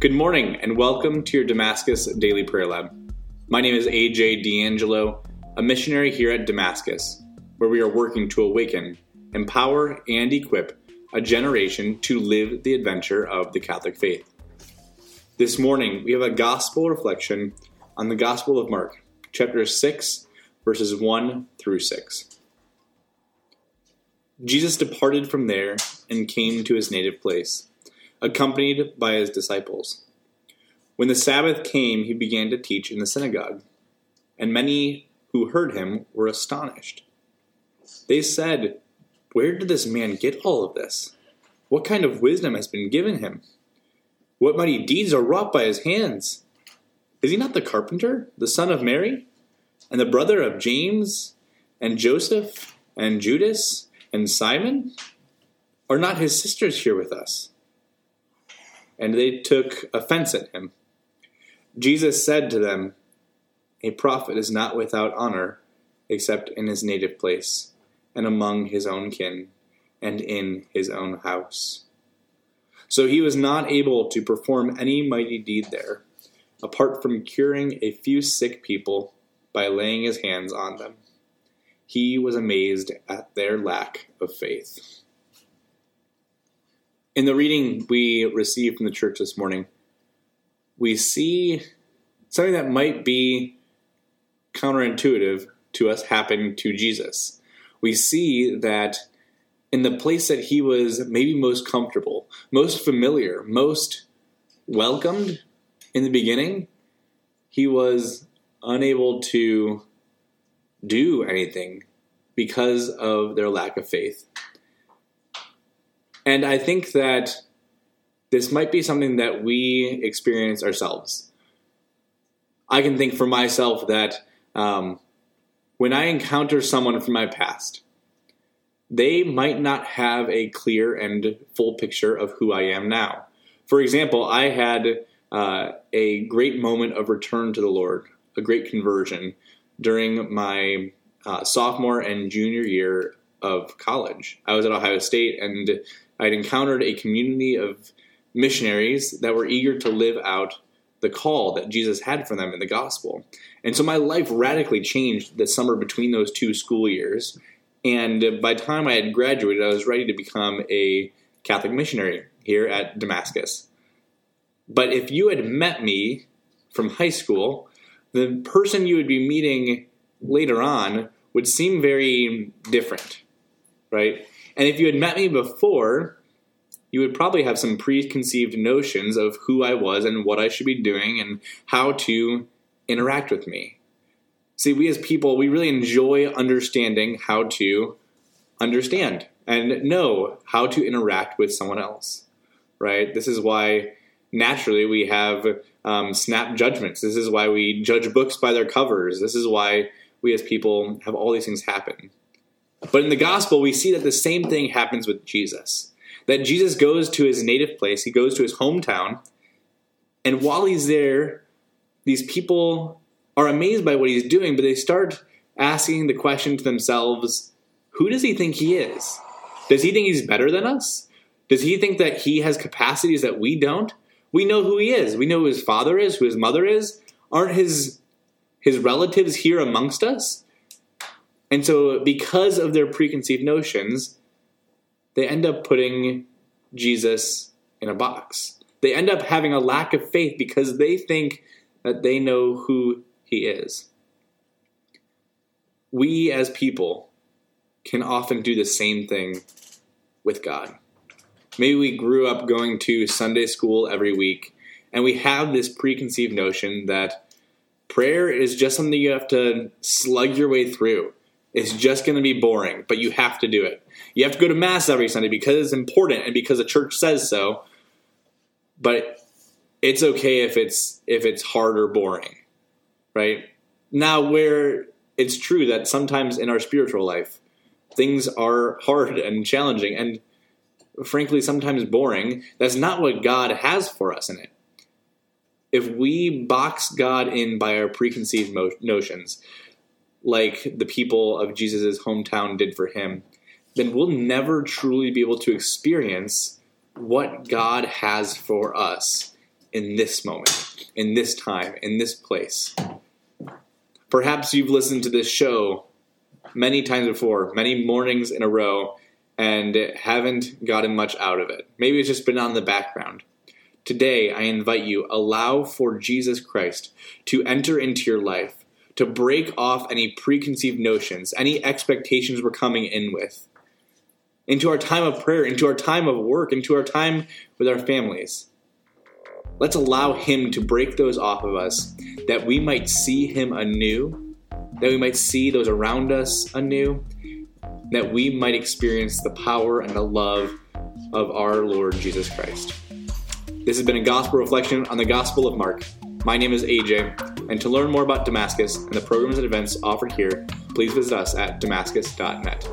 Good morning and welcome to your Damascus Daily Prayer Lab. My name is AJ D'Angelo, a missionary here at Damascus, where we are working to awaken, empower, and equip a generation to live the adventure of the Catholic faith. This morning, we have a gospel reflection on the Gospel of Mark, chapter 6, verses 1 through 6. Jesus departed from there and came to his native place, accompanied by his disciples. When the Sabbath came, he began to teach in the synagogue, and many who heard him were astonished. They said, Where did this man get all of this? What kind of wisdom has been given him? What mighty deeds are wrought by his hands? Is he not the carpenter, the son of Mary, and the brother of James, and Joseph, and Judas, and Simon? Are not his sisters here with us? And they took offense at him. Jesus said to them, A prophet is not without honor except in his native place, and among his own kin, and in his own house. So he was not able to perform any mighty deed there, apart from curing a few sick people by laying his hands on them. He was amazed at their lack of faith. In the reading we received from the church this morning, we see something that might be counterintuitive to us happen to Jesus. We see that in the place that he was maybe most comfortable, most familiar, most welcomed in the beginning, he was unable to do anything because of their lack of faith. And I think that this might be something that we experience ourselves. I can think for myself that um, when I encounter someone from my past, they might not have a clear and full picture of who I am now. For example, I had uh, a great moment of return to the Lord, a great conversion during my uh, sophomore and junior year of college. I was at Ohio State and I'd encountered a community of missionaries that were eager to live out the call that Jesus had for them in the gospel. And so my life radically changed the summer between those two school years. And by the time I had graduated, I was ready to become a Catholic missionary here at Damascus. But if you had met me from high school, the person you would be meeting later on would seem very different, right? And if you had met me before, you would probably have some preconceived notions of who I was and what I should be doing and how to interact with me. See, we as people, we really enjoy understanding how to understand and know how to interact with someone else, right? This is why naturally we have um, snap judgments. This is why we judge books by their covers. This is why we as people have all these things happen. But in the gospel, we see that the same thing happens with Jesus that Jesus goes to his native place, he goes to his hometown, and while he's there, these people are amazed by what he's doing, but they start asking the question to themselves who does he think he is? Does he think he's better than us? Does he think that he has capacities that we don't? We know who he is. We know who his father is, who his mother is. Aren't his his relatives here amongst us? And so because of their preconceived notions, they end up putting Jesus in a box. They end up having a lack of faith because they think that they know who he is. We as people can often do the same thing with God. Maybe we grew up going to Sunday school every week and we have this preconceived notion that prayer is just something you have to slug your way through. It's just going to be boring, but you have to do it. You have to go to mass every Sunday because it's important and because the church says so. But it's okay if it's if it's hard or boring, right? Now, where it's true that sometimes in our spiritual life, things are hard and challenging and frankly sometimes boring. That's not what God has for us in it. If we box God in by our preconceived mo- notions, like the people of Jesus' hometown did for him, then we'll never truly be able to experience what God has for us in this moment, in this time, in this place. Perhaps you've listened to this show many times before, many mornings in a row, and haven't gotten much out of it. Maybe it's just been on the background. Today, I invite you, allow for Jesus Christ to enter into your life, to break off any preconceived notions, any expectations we're coming in with, into our time of prayer, into our time of work, into our time with our families. Let's allow Him to break those off of us that we might see Him anew, that we might see those around us anew, that we might experience the power and the love of our Lord Jesus Christ. This has been a gospel reflection on the Gospel of Mark. My name is AJ, and to learn more about Damascus and the programs and events offered here, please visit us at damascus.net.